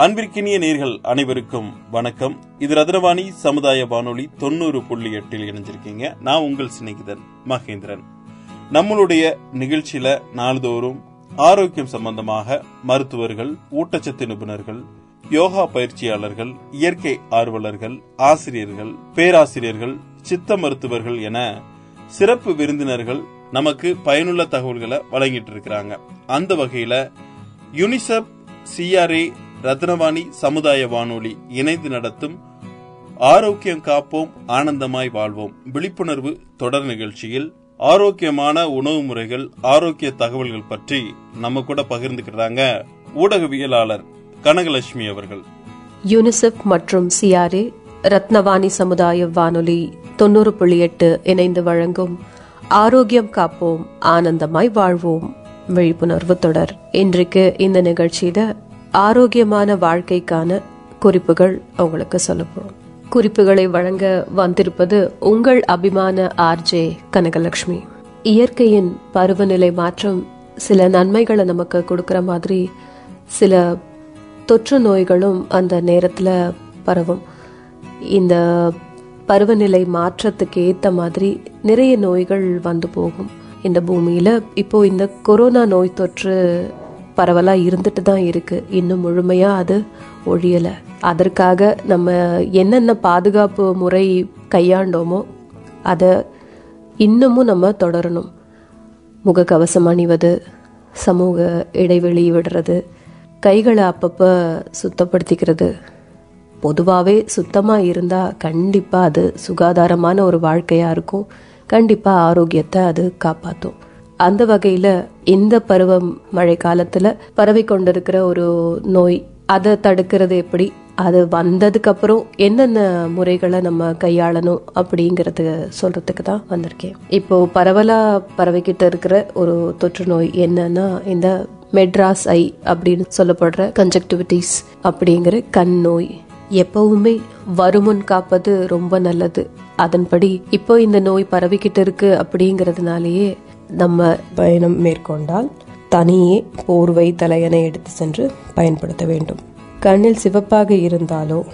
அன்பிற்கினிய நேர்கள் அனைவருக்கும் வணக்கம். இது ரத்னவாணி சமுதாய வானொலி தொண்ணூறு புள்ளி எட்டில் இணைஞ்சிருக்கீங்க. நான் உங்கள் சிநேகிதன் மகேந்திரன். நம்மளுடைய நிகழ்ச்சியில நாள்தோறும் ஆரோக்கியம் சம்பந்தமாக மருத்துவர்கள் ஊட்டச்சத்து நிபுணர்கள் யோகா பயிற்சியாளர்கள் இயற்கை ஆர்வலர்கள் ஆசிரியர்கள் பேராசிரியர்கள் சித்த மருத்துவர்கள் என சிறப்பு விருந்தினர்கள் நமக்கு பயனுள்ள தகவல்களை வழங்கிட்டு இருக்கிறாங்க. அந்த வகையில யுனிசெப் சிஆர்ஏ ரத்னவாணி சமுதாய வானொலி இணைந்து நடத்தும் ஆரோக்கியம் காப்போம் ஆனந்தமாய் வாழ்வோம். விழிப்புணர்வு தொடர் நிகழ்ச்சியில் ஆரோக்கியமான உணவு முறைகள் ஆரோக்கிய தகவல்கள் பற்றி நம்ம கூட பகிர்ந்துக்கிறாங்க ஊடகவியலாளர் கனகலட்சுமி அவர்கள். யூனிசெஃப் மற்றும் சிஆர்ஏ ரத்னவாணி சமுதாய வானொலி தொண்ணூறு புள்ளி எட்டு இணைந்து வழங்கும் ஆரோக்கியம் காப்போம் ஆனந்தமாய் வாழ்வோம். விழிப்புணர்வு தொடர். இன்றைக்கு இந்த நிகழ்ச்சியில ஆரோக்கியமான வாழ்க்கைக்கான குறிப்புகள் உங்களுக்கு சொல்ல குறிப்புகளை வழங்க வந்திருப்பது உங்கள் அபிமான ஆர்ஜே கனகலட்சுமி. இயற்கையின் பருவநிலை மாற்றம் சில நன்மைகளை நமக்கு கொடுக்குற மாதிரி சில தொற்று நோய்களும் அந்த நேரத்தில் பரவும். இந்த பருவநிலை மாற்றத்துக்கு ஏற்ற மாதிரி நிறைய நோய்கள் வந்து போகும். இந்த பூமியில இப்போ இந்த கொரோனா நோய் தொற்று பரவலா இருந்துட்டு தான் இருக்கு. இன்னும் முழுமையா அது ஒழியல. அதற்காக நம்ம என்னென்ன பாதுகாப்பு முறை கையாண்டோமோ அதை இன்னமும் நம்ம தொடரணும். முகக்கவசம் அணிவது சமூக இடைவெளி விடுறது கைகளை அப்பப்போ சுத்தப்படுத்திக்கிறது. பொதுவாகவே சுத்தமாக இருந்தால் கண்டிப்பாக அது சுகாதாரமான ஒரு வாழ்க்கையாக இருக்கும். கண்டிப்பாக ஆரோக்கியத்தை அது காப்பாற்றும் அந்த வகையில் இந்த பருவ மழை காலத்துல பரவி கொண்டிருக்கிற ஒரு நோய் அதை தடுக்கிறது எப்படி? அது வந்ததுக்கு அப்புறம் என்னென்ன முறைகளை நம்ம கையாளணும் அப்படிங்கறது சொல்றதுக்கு தான் வந்திருக்கேன். இப்போ பரவலா பரவிக்கிட்டு இருக்கிற ஒரு தொற்று நோய் என்னன்னா இந்த மெட்ராஸ் ஐ அப்படின்னு சொல்லப்படுற கன்ஜெக்டிவிட்டிஸ் அப்படிங்கிற கண் நோய். எப்பவுமே வருமுன் காப்பது ரொம்ப நல்லது. அதன்படி இப்போ இந்த நோய் பரவிக்கிட்டு இருக்கு அப்படிங்கறதுனாலயே நம்ம பயணம் மேற்கொண்டால் தனியே போர்வை தலையணை எடுத்து சென்று பயன்படுத்த வேண்டும். கண்ணில் சிவப்பாக இருந்தாலோ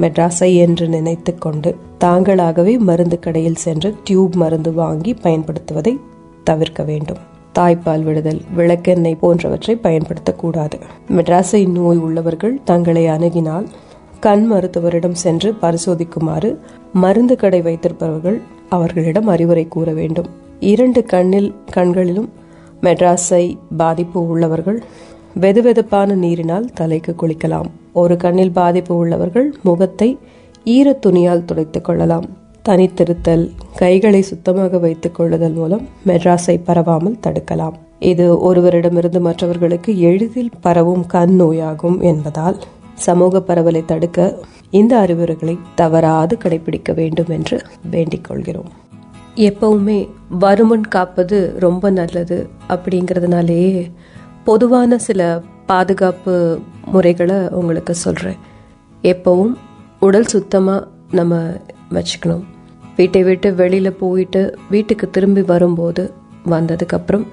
மெட்ராஸை என்று நினைத்து கொண்டு தாங்களாகவே மருந்து கடையில் சென்று டியூப் மருந்து வாங்கி பயன்படுத்துவதை தவிர்க்க வேண்டும். தாய்ப்பால் விடுதல் விளக்கெண்ணெய் போன்றவற்றை பயன்படுத்தக்கூடாது மெட்ராஸை நோய் உள்ளவர்கள் தங்களை அணுகினால் கண் மருத்துவரிடம் சென்று பரிசோதிக்குமாறு மருந்து கடை வைத்திருப்பவர்கள் அவர்களிடம் அறிவுரை கூற வேண்டும். இரண்டு கண்ணில் கண்களிலும் மெட்ராஸை பாதிப்பு உள்ளவர்கள் வெதுவெதுப்பான நீரினால் தலைக்கு குளிக்கலாம். ஒரு கண்ணில் பாதிப்பு உள்ளவர்கள் முகத்தை ஈர துணியால் துடைத்துக் கொள்ளலாம். தனித்திருத்தல் கைகளை சுத்தமாக வைத்துக் கொள்ளுதல் மூலம் மெட்ராஸை பரவாமல் தடுக்கலாம். இது ஒருவரிடமிருந்து மற்றவர்களுக்கு எளிதில் பரவும் கண் நோயாகும் என்பதால் சமூக பரவலை தடுக்க இந்த அறிவுரைகளை தவறாது கடைபிடிக்க வேண்டும் என்று வேண்டிக் கொள்கிறோம். எப்பவுமே வருமுன் காப்பது ரொம்ப நல்லது அப்படிங்கிறதுனாலேயே பொதுவான சில பாதுகாப்பு முறைகளை உங்களுக்கு சொல்கிறேன் எப்பவும் உடல் சுத்தமாக நம்ம வச்சுக்கணும். வீட்டை விட்டு வெளியில் போயிட்டு வீட்டுக்கு திரும்பி வரும்போது வந்ததுக்கப்புறம்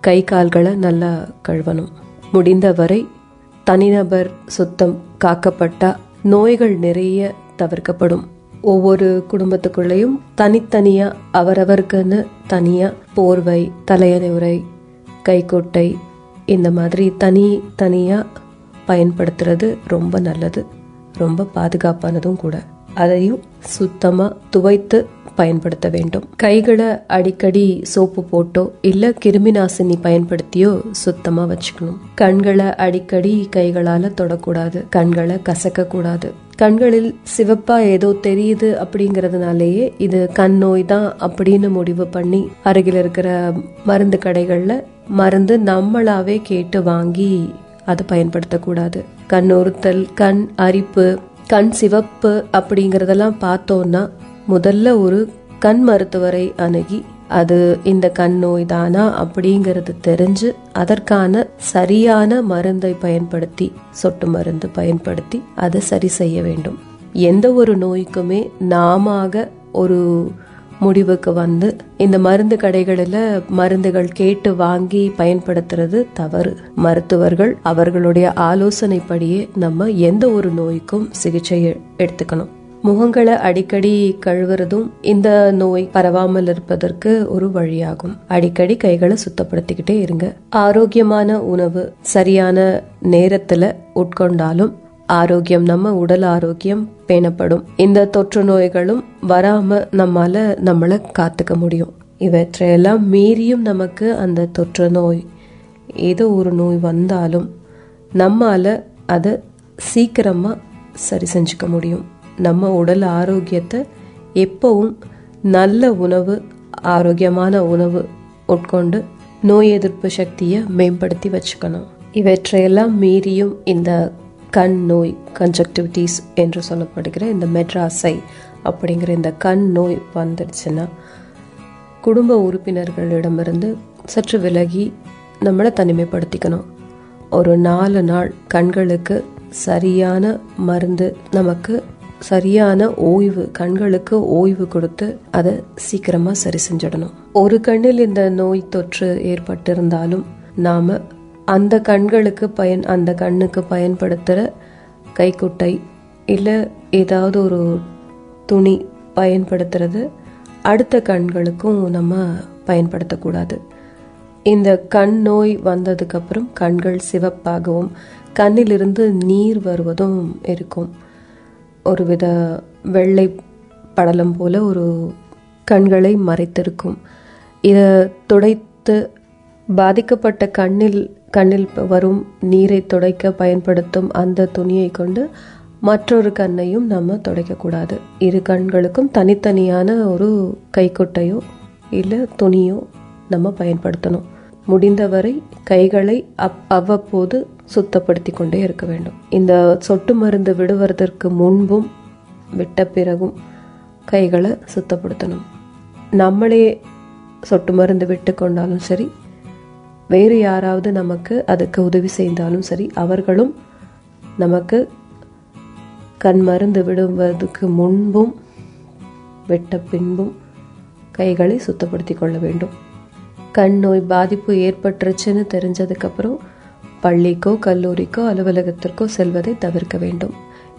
கை கால்களை நல்லா கழுவணும். முடிந்தவரை தனிநபர் சுத்தம் காக்கப்பட்டால் நோய்கள் நிறைய தவிர்க்கப்படும். ஒவ்வொரு குடும்பத்துக்குள்ளேயும் தனித்தனியா அவரவருக்குன்னு தனியா போர்வை தலையணை உரை கைக்கொட்டை இந்த மாதிரி தனி தனியா பயன்படுத்துறது ரொம்ப நல்லது. ரொம்ப பாதுகாப்பானதும் கூட. அதையும் சுத்தமா துவைத்து பயன்படுத்த வேண்டும். கைகளை அடிக்கடி சோப்பு போட்டோ இல்ல கிருமி நாசினி பயன்படுத்தியோ சுத்தமா வச்சுக்கணும். கண்களை அடிக்கடி கைகளால தொடக்கூடாது. கண்களை கசக்க கூடாது கண்களில் சிவப்பா ஏதோ தெரியுது அப்படிங்கறதுனாலேயே இது கண் நோய் தான் அப்படின்னு முடிவு பண்ணி அருகில் இருக்கிற மருந்து கடைகள்ல மருந்து நம்மளாவே கேட்டு வாங்கி அதை பயன்படுத்தக்கூடாது. கண் உறுத்தல் கண் அரிப்பு கண் சிவப்பு அப்படிங்கறதெல்லாம் பார்த்தோம்னா முதல்ல ஒரு கண் மருத்துவரை அணுகி அது இந்த கண் நோய் தானா அப்படிங்கறது தெரிஞ்சு அதற்கான சரியான மருந்தை பயன்படுத்தி சொட்டு மருந்து பயன்படுத்தி அதை சரி செய்ய வேண்டும். எந்த ஒரு நோய்க்குமே நாம ஒரு முடிவுக்கு வந்து இந்த மருந்து கடைகளில் மருந்துகள் கேட்டு வாங்கி பயன்படுத்துறது தவறு. மருத்துவர்கள் அவர்களுடைய ஆலோசனைப்படியே நம்ம எந்த ஒரு நோய்க்கும் சிகிச்சை எடுத்துக்கணும். முகங்களை அடிக்கடி கழுவுறதும் இந்த நோய் பரவாமல் இருப்பதற்கு ஒரு வழியாகும். அடிக்கடி கைகளை சுத்தப்படுத்திக்கிட்டே இருங்க. ஆரோக்கியமான உணவு சரியான நேரத்துல உட்கொண்டாலும் ஆரோக்கியம் நம்ம உடல் ஆரோக்கியம் பேணப்படும். இந்த தொற்று நோய்களும் வராம நம்மால நம்மளை காத்துக்க முடியும். இவற்றையெல்லாம் மீறியும் நமக்கு அந்த தொற்று நோய் ஏதோ ஒரு நோய் வந்தாலும் நம்மால அதை சீக்கிரமா சரி செஞ்சுக்க முடியும். நம்ம உடல் ஆரோக்கியத்தை எப்பவும் நல்ல உணவு ஆரோக்கியமான உணவு உட்கொண்டு நோய் எதிர்ப்பு சக்தியை மேம்படுத்தி வச்சுக்கணும். இவற்றையெல்லாம் மீறியும் இந்த கண் நோய் கன்ஜக்டிவிட்டிஸ் என்று சொல்லப்படுகிற இந்த மெட்ராசை அப்படிங்கிற இந்த கண் நோய் வந்துடுச்சுன்னா குடும்ப உறுப்பினர்களிடமிருந்து சற்று விலகி நம்மளை தனிமைப்படுத்திக்கணும். ஒரு நாலு நாள் கண்களுக்கு சரியான மருந்து நமக்கு சரியான ஓய்வு கண்களுக்கு ஓய்வு கொடுத்து அதை சீக்கிரமா சரி செஞ்சிடணும். ஒரு கண்ணில் இந்த நோய் தொற்று ஏற்பட்டிருந்தாலும் நாம அந்த கண்களுக்கு பயன் அந்த கண்ணுக்கு பயன்படுத்துகிற கைக்குட்டை இல்லை ஏதாவது ஒரு துணி பயன்படுத்துறது அடுத்த கண்களுக்கும் நம்ம பயன்படுத்தக்கூடாது. இந்த கண் நோய் வந்ததுக்கு அப்புறம் கண்கள் சிவப்பாகவும் கண்ணிலிருந்து நீர் வருவதும் இருக்கும். ஒரு வித வெள்ளை படலம் போல ஒரு கண்களை மறைத்திருக்கும். இதை துடைத்து பாதிக்கப்பட்ட கண்ணில் கண்ணில் வரும் நீரை துடைக்க பயன்படுத்தும் அந்த துணியை கொண்டு மற்றொரு கண்ணையும் நம்ம துடைக்கக்கூடாது. இரு கண்களுக்கும் தனித்தனியான ஒரு கைக்குட்டையோ இல்லை துணியோ நம்ம பயன்படுத்தணும். முடிந்தவரை கைகளை அப் அவ்வப்போது சுத்தப்படுத்தி கொண்டே இருக்க வேண்டும். இந்த சொட்டு மருந்து விடுவதற்கு முன்பும் விட்ட பிறகும் கைகளை சுத்தப்படுத்தணும். நம்மளே சொட்டு மருந்து விட்டு கொண்டாலும் சரி வேறு யாராவது நமக்கு அதுக்கு உதவி செய்தாலும் சரி அவர்களும் நமக்கு கண் மருந்து விடுவதற்கு முன்பும் விட்ட பின்பும் கைகளை சுத்தப்படுத்தி கொள்ள வேண்டும். கண் நோய் பாதிப்பு ஏற்பட்டுருச்சுன்னு தெரிஞ்சதுக்கப்புறம் பள்ளிக்கோ கல்லூரிக்கோ அலுவலகத்திற்கோ செல்வதை தவிர்க்க வேண்டும்.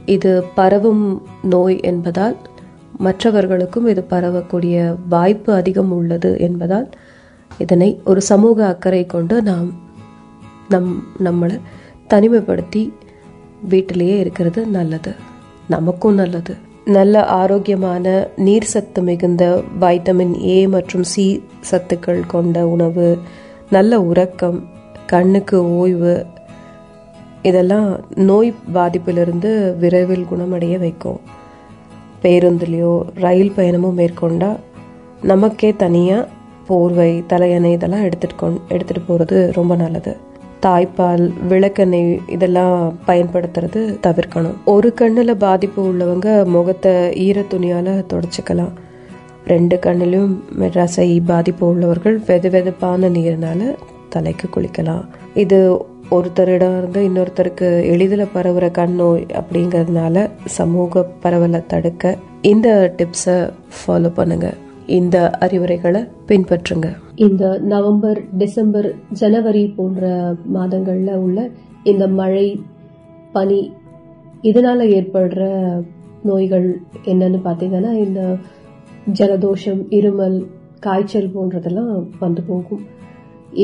இது பரவும் நோய் என்பதால் மற்றவர்களுக்கும் இது பரவக்கூடிய வாய்ப்பு அதிகம் உள்ளது என்பதால் இதனை ஒரு சமூக அக்கறை கொண்டு நாம் நம் நம்மளை தனிமைப்படுத்தி வீட்டிலேயே இருக்கிறது நல்லது. நமக்கும் நல்லது. நல்ல ஆரோக்கியமான நீர் சத்து மிகுந்த வைட்டமின் ஏ மற்றும் சி சத்துக்கள் கொண்ட உணவு நல்ல உறக்கம் கண்ணுக்கு ஓய்வு இதெல்லாம் நோய் பாதிப்பிலிருந்து விரைவில் குணமடைய வைக்கும். பேருந்துலேயோ ரயில் பயணமோ மேற்கொண்டால் நமக்கே தனியாக போர்வை தலையணை இதெல்லாம் எடுத்துட்டு கொண் எடுத்துகிட்டு போகிறது ரொம்ப நல்லது. தாய்ப்பால் விளக்கெண்ணெய் இதெல்லாம் பயன்படுத்துறது தவிர்க்கணும். ஒரு கண்ணில் பாதிப்பு உள்ளவங்க முகத்தை ஈர துணியால் தொடச்சிக்கலாம். ரெண்டு கண்ணிலும் மெட்ராசை பாதிப்பு உள்ளவர்கள் வெது வெதுப்பான நீர்னால தலைக்கு குளிக்கலாம். இது ஒருத்தரிடம் இருந்து இன்னொருத்தருக்கு எளிதில் பரவுற கண் நோய் அப்படிங்கிறதுனால சமூக பரவலை தடுக்க இந்த டிப்ஸை ஃபாலோ பண்ணுங்கள் இந்த அறிவுரைகளை பின்பற்றுங்க. இந்த நவம்பர் டிசம்பர் ஜனவரி போன்ற மாதங்கள்ல உள்ள இந்த மழை பனி இதனால ஏற்படுற நோய்கள் என்னன்னு பார்த்தீங்கன்னா இந்த ஜலதோஷம் இருமல் காய்ச்சல் போன்றதெல்லாம் வந்து போகும்.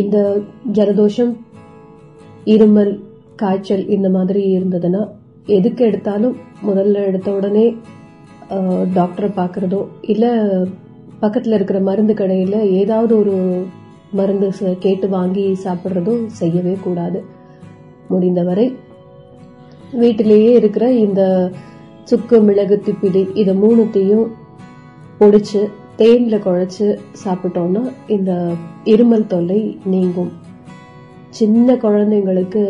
இந்த ஜலதோஷம் இருமல் காய்ச்சல் இந்த மாதிரி இருந்ததுன்னா எதுக்கு எடுத்தாலும் முதல்ல எடுத்த உடனே டாக்டரை பார்க்குறதோ இல்லை பக்கத்தில் இருக்கிற மருந்து கடையில் ஏதாவது ஒரு மருந்து ச- கேட்டு வாங்கி சாப்பிட்றதும் செய்யவே கூடாது. முடிந்தவரை வீட்டிலேயே இருக்கிற இந்த சுக்கு மிளகு திப்பிலி இதை மூணுத்தையும் பொடிச்சு தேனில் குழச்சி சாப்பிட்டோம்னா இந்த இருமல் தொல்லை நீங்கும். சின்ன குழந்தைங்களுக்கு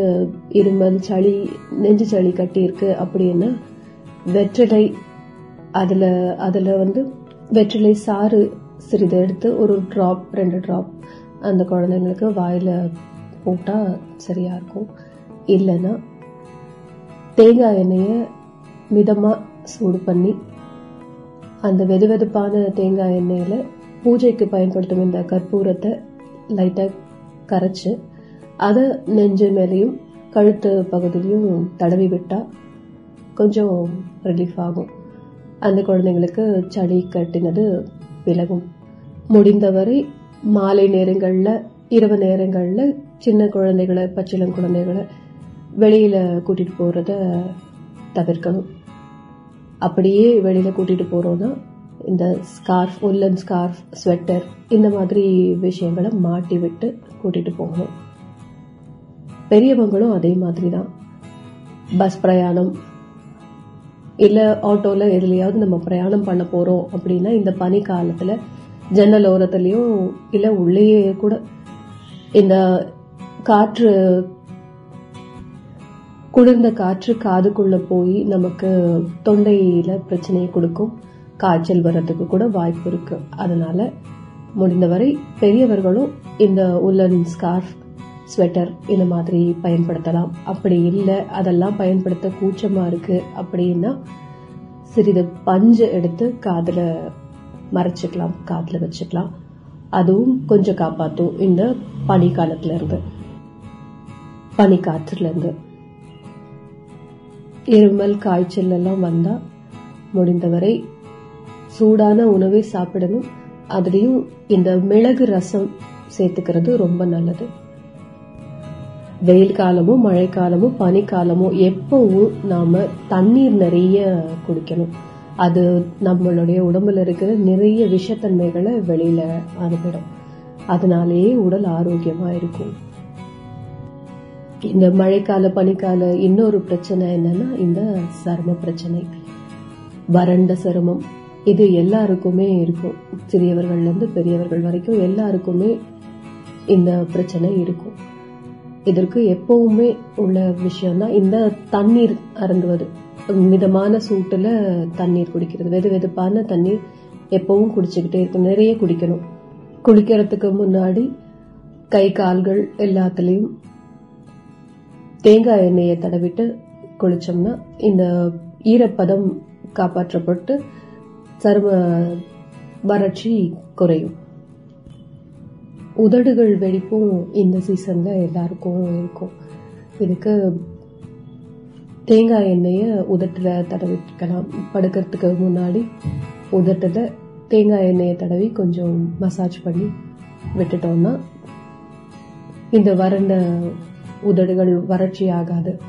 இருமல் சளி நெஞ்சு சளி கட்டியிருக்கு அப்படின்னா வெற்றிலை அதில் அதில் வந்து வெற்றிலை சாறு சிறிது எடுத்து ஒரு ட்ராப் ரெண்டு ட்ராப் அந்த குழந்தைங்களுக்கு வாயில் போட்டால் சரியாக இருக்கும். இல்லைன்னா தேங்காய் எண்ணெயை மிதமாக சூடு பண்ணி அந்த வெதுவெதுப்பான தேங்காய் எண்ணெயில் பூஜைக்கு பயன்படுத்தும் இந்த கற்பூரத்தை லைட்டாக கரைச்சி அதை நெஞ்சு மேலேயும் கழுத்து பகுதியிலையும் தடவி விட்டால் கொஞ்சம் ரிலீஃப் ஆகும். அந்த குழந்தைங்களுக்கு சளி கட்டினது விலகும். முடிந்தவரை மாலை நேரங்களில் இரவு நேரங்களில் சின்ன குழந்தைகளை பச்சிளம் குழந்தைகளை வெளியில கூட்டிட்டு போறத தவிர்க்கணும். அப்படியே வெளியில கூட்டிட்டு போறோம்னா இந்த ஸ்கார்ஃப் உல்லன் ஸ்கார்ஃப் ஸ்வெட்டர் இந்த மாதிரி விஷயங்களை மாட்டி விட்டு கூட்டிட்டு போகணும். பெரியவங்களும் அதே மாதிரி தான் பஸ் பிரயாணம் இல்லை ஆட்டோவில் எதுலேயாவது நம்ம பிரயாணம் பண்ண போகிறோம் அப்படின்னா இந்த பனி காலத்தில் ஜன்னல் ஓரத்துலேயும் இல்லை உள்ளேயே கூட இந்த காற்று குளிர்ந்த காற்று காதுக்குள்ளே போய் நமக்கு தொண்டையில் பிரச்சனையை கொடுக்கும். காய்ச்சல் வர்றதுக்கு கூட வாய்ப்பு இருக்குது அதனால் முடிந்தவரை பெரியவர்களும் இந்த உல்லன் ஸ்கார்ஃப் ஸ்வெட்டர் இந்த மாதிரி பயன்படுத்தலாம். அப்படி இல்லை அதெல்லாம் பயன்படுத்த கூச்சமாக இருக்கு அப்படின்னா சிறிது பஞ்சு எடுத்து காதில் மறைச்சிக்கலாம் காதில் வச்சுக்கலாம். அதுவும் கொஞ்சம் காப்பாற்றும் இந்த பனி காலத்துலேருந்து பனி காற்றுலேருந்து இருமல் காய்ச்சல் எல்லாம் வந்தால் முடிந்தவரை சூடான உணவை சாப்பிடணும். அதுலேயும் இந்த மிளகு ரசம் சேர்த்துக்கிறது ரொம்ப நல்லது. வெயில் காலமும் மழைக்காலமும் பனிக்காலமும் எப்பவும் நாம தண்ணீர் நிறைய குடிக்கணும். அது நம்மளுடைய உடம்புல இருக்கிற நிறைய விஷத்தன்மைகளை வெளியில அனுப்பிடும். அதனாலேயே உடல் ஆரோக்கியமா இருக்கும். இந்த மழைக்கால பனிக்கால இன்னொரு பிரச்சனை என்னன்னா இந்த சரும பிரச்சனை. வறண்ட சருமம். இது எல்லாருக்குமே இருக்கும். சிறியவர்கள்ல இருந்து பெரியவர்கள் வரைக்கும் எல்லாருக்குமே இந்த பிரச்சனை இருக்கும். இதற்கு எப்பவுமே உள்ள விஷயம்னா இந்த தண்ணீர் அருந்துவது. மிதமான சூட்டுல தண்ணீர் குடிக்கிறது. வெது வெதுப்பான தண்ணீர் எப்பவும் குடிச்சுக்கிட்டே இருக்கும் நிறைய குடிக்கணும். குளிக்கிறதுக்கு முன்னாடி கை கால்கள் எல்லாத்துலேயும் தேங்காய் எண்ணெயை தடவிட்டு குளிச்சோம்னா இந்த ஈரப்பதம் காப்பாற்றப்பட்டு சரும வறட்சி குறையும். உதடுகள் வெடிப்பும் இந்த சீசன்ல எல்லாருக்கும் இருக்கும். இதுக்கு தேங்காய் எண்ணெயை உதட்டில் தடவிக்கலாம். படுக்கிறதுக்கு முன்னாடி உதட்டில் தேங்காய் எண்ணெயை தடவி கொஞ்சம் மசாஜ் பண்ணி விட்டுட்டோம்னா இந்த வறண்ட உதடுகள் வறட்சி ஆகாது.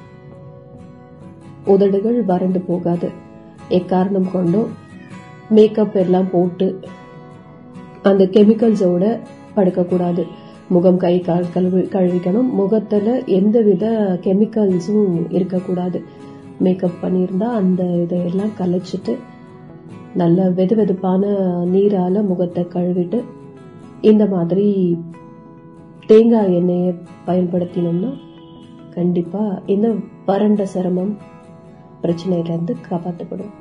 உதடுகள் வறண்டு போகாது. எக்காரணம் கொண்டும் மேக்கப் எல்லாம் போட்டு அந்த கெமிக்கல்ஸோட படுக்கக்கூடாது. முகம் கை கால் கழுவி கழுவிக்கணும். முகத்துல எந்தவித கெமிக்கல்ஸும் இருக்கக்கூடாது. மேக்கப் பண்ணியிருந்தா அந்த இதையெல்லாம் கலைச்சிட்டு நல்ல வெது வெதுப்பான நீரால முகத்தை கழுவிட்டு இந்த மாதிரி தேங்காய் எண்ணெயை பயன்படுத்தினோம்னா கண்டிப்பா இந்த வறண்ட சிரமம் பிரச்சனையில இருந்து காப்பாற்றப்படும்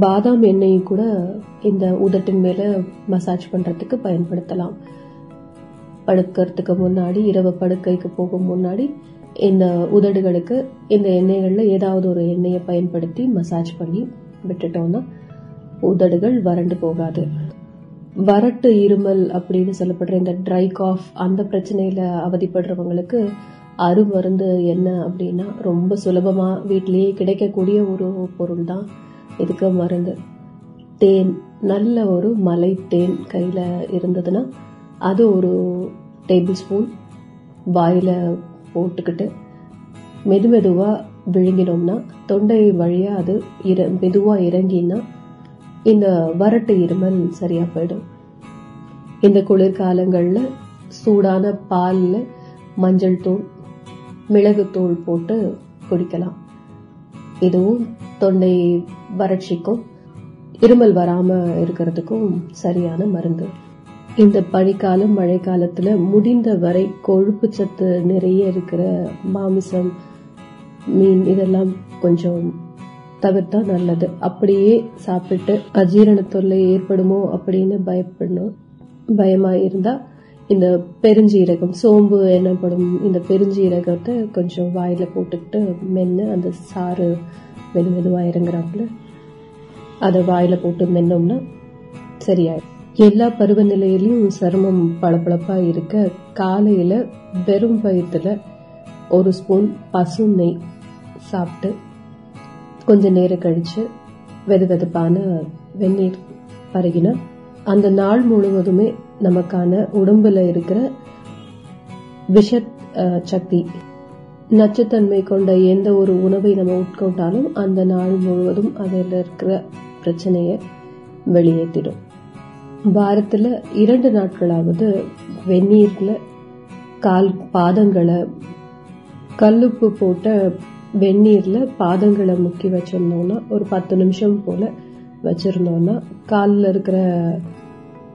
பாதாம் எண்ணெய் கூட இந்த உதட்டின் மேல மசாஜ் பண்றதுக்கு பயன்படுத்தலாம். படுக்கிறதுக்கு முன்னாடி இரவு படுக்கைக்கு போகும் முன்னாடி இந்த உதடுகளுக்கு இந்த எண்ணெய்களில் ஏதாவது ஒரு எண்ணெயை பயன்படுத்தி மசாஜ் பண்ணி விட்டுட்டோம்னா உதடுகள் வறண்டு போகாது. வறட்டு இருமல் அப்படின்னு சொல்லப்படுற இந்த ட்ரை காஃப் அந்த பிரச்சனையில அவதிப்படுறவங்களுக்கு அருமருந்து என்ன அப்படின்னா ரொம்ப சுலபமா வீட்டிலேயே கிடைக்கக்கூடிய ஒரு பொருள் தான் இதுக்கு மருந்து. தேன் நல்ல ஒரு மலை தேன் கையில் இருந்ததுன்னா அது ஒரு டேபிள் ஸ்பூன் வாயில் போட்டுக்கிட்டு மெது மெதுவாக விழுங்கினோம்னா தொண்டை வழியாக அது இற மெதுவாக இறங்கினா இந்த வறட்டு இருமல் சரியாக போயிடும். இந்த குளிர்காலங்களில் சூடான பாலில் மஞ்சள் தூள் மிளகுத்தூள் போட்டு குடிக்கலாம். இதுவும் தொண்டை வறட்சிக்கும் இருமல் வராம இருக்கிறதுக்கும் சரியான மருந்து. இந்த பனிக்காலம் மழைக்காலத்துல முடிந்த வரை கொழுப்பு சத்து நிறைய இருக்கிற மாமிசம் மீன் இதெல்லாம் கொஞ்சம் தவிர்த்தா நல்லது. அப்படியே சாப்பிட்டு அஜீரண தொல்லை ஏற்படுமோ அப்படின்னு பயப்படணும். பயமா இருந்தா இந்த பெருஞ்சீரகம் சோம்பு எனப்படும் இந்த பெருஞ்சீரகத்தை கொஞ்சம் வாயில போட்டுக்கிட்டு மென்னு அந்த சாறு மெது மெதுவா இறங்குறாப்புல. அதை வாயில போட்டு மென்னோம்னா சரியாயிடும் எல்லா பருவநிலையிலும் சருமம் பளபளப்பா இருக்க காலையில வெறும் வயிற்றுல ஒரு ஸ்பூன் பசு நெய் சாப்பிட்டு கொஞ்ச நேரம் கழிச்சு வெது வெதுப்பான வெந்நீர் பருகினா அந்த நாள் முழுவதுமே நமக்கான உடம்புல இருக்கிற விஷ சக்தி நச்சுத்தன்மை கொண்ட எந்த ஒரு உணவை நம்ம உட்கொண்டாலும் அந்த நாள் முழுவதும் அதில் இருக்கிற பிரச்சனையை வெளியேற்றிடும். வாரத்துல இரண்டு நாட்களாவது வெந்நீர்ல கால் பாதங்களை கல்லுப்பு போட்ட வெந்நீர்ல பாதங்களை முக்கி வச்சிருந்தோம்னா ஒரு பத்து நிமிஷம் போல வச்சிருந்தோம்னா காலில் இருக்கிற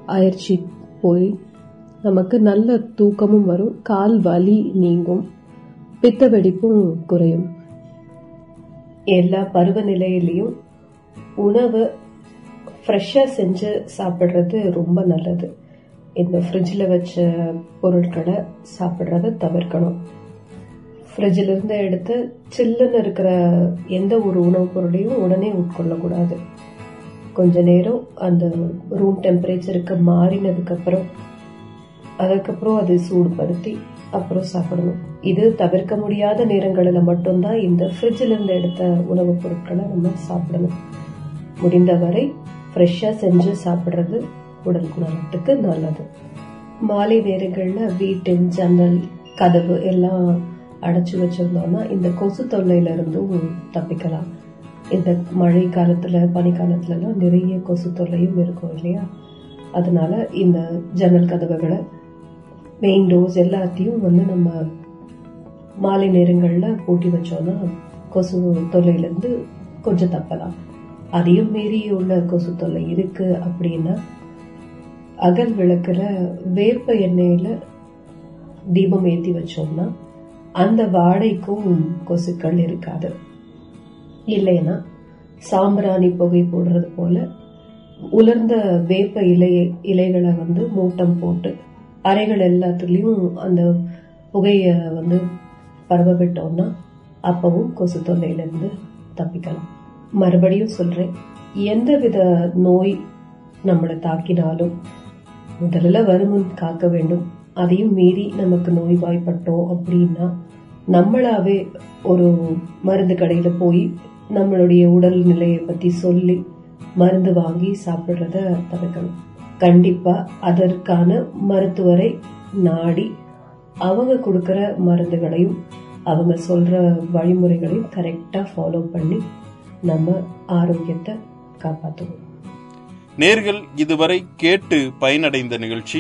அயற்சி போய் நமக்கு நல்ல தூக்கமும் வரும் கால் வலி நீங்கும் பித்த வெடிப்பும் குறையும். எல்லா பருவநிலையிலையும் உணவு ஃப்ரெஷ்ஷாக செஞ்சு சாப்பிட்றது ரொம்ப நல்லது. இந்த ஃப்ரிட்ஜில் வச்ச பொருட்களை சாப்பிட்றத தவிர்க்கணும். ஃப்ரிட்ஜில் இருந்து எடுத்து சில்லுன்னு இருக்கிற எந்த ஒரு உணவுப் பொருளையும் உடனே உட்கொள்ளக்கூடாது. கொஞ்ச நேரம் அந்த ரூம் டெம்பரேச்சருக்கு மாறினதுக்கப்புறம் அதுக்கப்புறம் அதை சூடுபடுத்தி அப்புறம் சாப்பிடணும். இது தவிர்க்க முடியாத நேரங்களில் மட்டும்தான் இந்த ஃப்ரிட்ஜில் இருந்து எடுத்த உணவுப் பொருட்களை நம்ம சாப்பிடணும். முடிந்தவரை ஃப்ரெஷ்ஷாக செஞ்சு சாப்பிட்றது உடல் குணத்துக்கு நல்லது. மாலை நேரங்களில் வீட்டின் ஜன்னல் கதவு எல்லாம் அடைச்சி வச்சிருந்தோம்னா இந்த கொசு தொல்லையிலிருந்தும் தப்பிக்கலாம். இந்த மழை காலத்தில் பனி நிறைய கொசு தொல்லையும் இருக்கும் இல்லையா? அதனால இந்த ஜன்னல் கதவுகளை மெயின் டோர்ஸ் எல்லாத்தையும் வந்து நம்ம மாலை நேரங்களில் பூட்டி வச்சோம்னா கொசு தொல்லையிலேருந்து கொஞ்சம் தப்பலாம். அதையும் மீறி உள்ள கொசு தொல்லை இருக்கு அப்படின்னா அகல் விளக்குல வேப்ப எண்ணெயில தீபம் ஏத்தி வச்சோம்னா அந்த வாடைக்கும் கொசுக்கள் இருக்காது. இல்லைன்னா சாம்பிராணி புகை போடுறது போல உலர்ந்த வேப்ப இலை இலைகளை வந்து மூட்டம் போட்டு அறைகள் எல்லாத்துலேயும் அந்த புகையை வந்து பரவ விட்டோம்னா அப்பவும் கொசு தொல்லையிலிருந்து தப்பிக்கலாம். மறுபடியும் சொல்றேன். எந்தவித நோய் நம்மளை தாக்கினாலும் முதல்ல வருமுன் காக்க வேண்டும். அதையும் மீறி நமக்கு நோய்வாய்ப்பட்டோம் அப்படின்னா நம்மளாவே ஒரு மருந்து கடையில போய் நம்மளுடைய உடல் நிலையை பத்தி சொல்லி மருந்து வாங்கி சாப்பிடுறத தவிர்க்கணும். கண்டிப்பா அதற்கான மருத்துவரை நாடி அவங்க கொடுக்கற மருந்துகளையும் அவங்க சொல்ற வழிமுறைகளையும் கரெக்டா ஃபாலோ பண்ணி நம்ம ஆரோக்கியத்தை காப்பாற்றுவோம் நேர்கள் இதுவரை கேட்டு பயனடைந்த நிகழ்ச்சி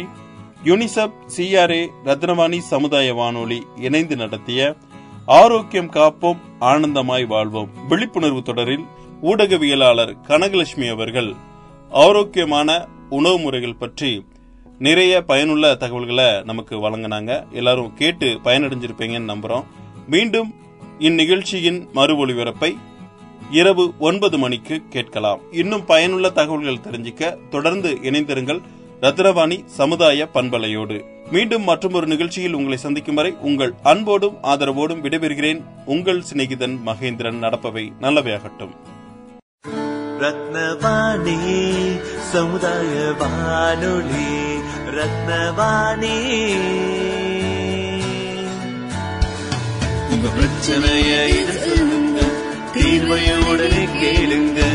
யுனிசெப் சிஆர்ஏ ரத்னவாணி சமுதாய வானொலி இணைந்து நடத்திய ஆரோக்கியம் காப்போம் ஆனந்தமாய் வாழ்வோம் விழிப்புணர்வு தொடரில் ஊடகவியலாளர் கனகலட்சுமி அவர்கள் ஆரோக்கியமான உணவு முறைகள் பற்றி நிறைய பயனுள்ள தகவல்களை நமக்கு வழங்கினாங்க. எல்லாரும் கேட்டு பயனடைஞ்சிருப்பீங்கன்னு நம்புறோம். மீண்டும் இந்நிகழ்ச்சியின் மறு ஒளிபரப்பை இரவு ஒன்பது மணிக்கு கேட்கலாம். இன்னும் பயனுள்ள தகவல்கள் தெரிஞ்சுக்க தொடர்ந்து இணைந்திருங்கள் ரத்னவாணி சமுதாய பண்பலையோடு. மீண்டும் மற்றொரு நிகழ்ச்சியில் உங்களை சந்திக்கும் வரை உங்கள் அன்போடும் ஆதரவோடும் விடைபெறுகிறேன். உங்கள் சிநேகிதன் மகேந்திரன் நடப்பவை நல்லவையாகட்டும். ரத்னவாணி சமுதாய வானொலி ரத்னவாணி. உங்க பிரச்சனைய இது கேளுங்கள்.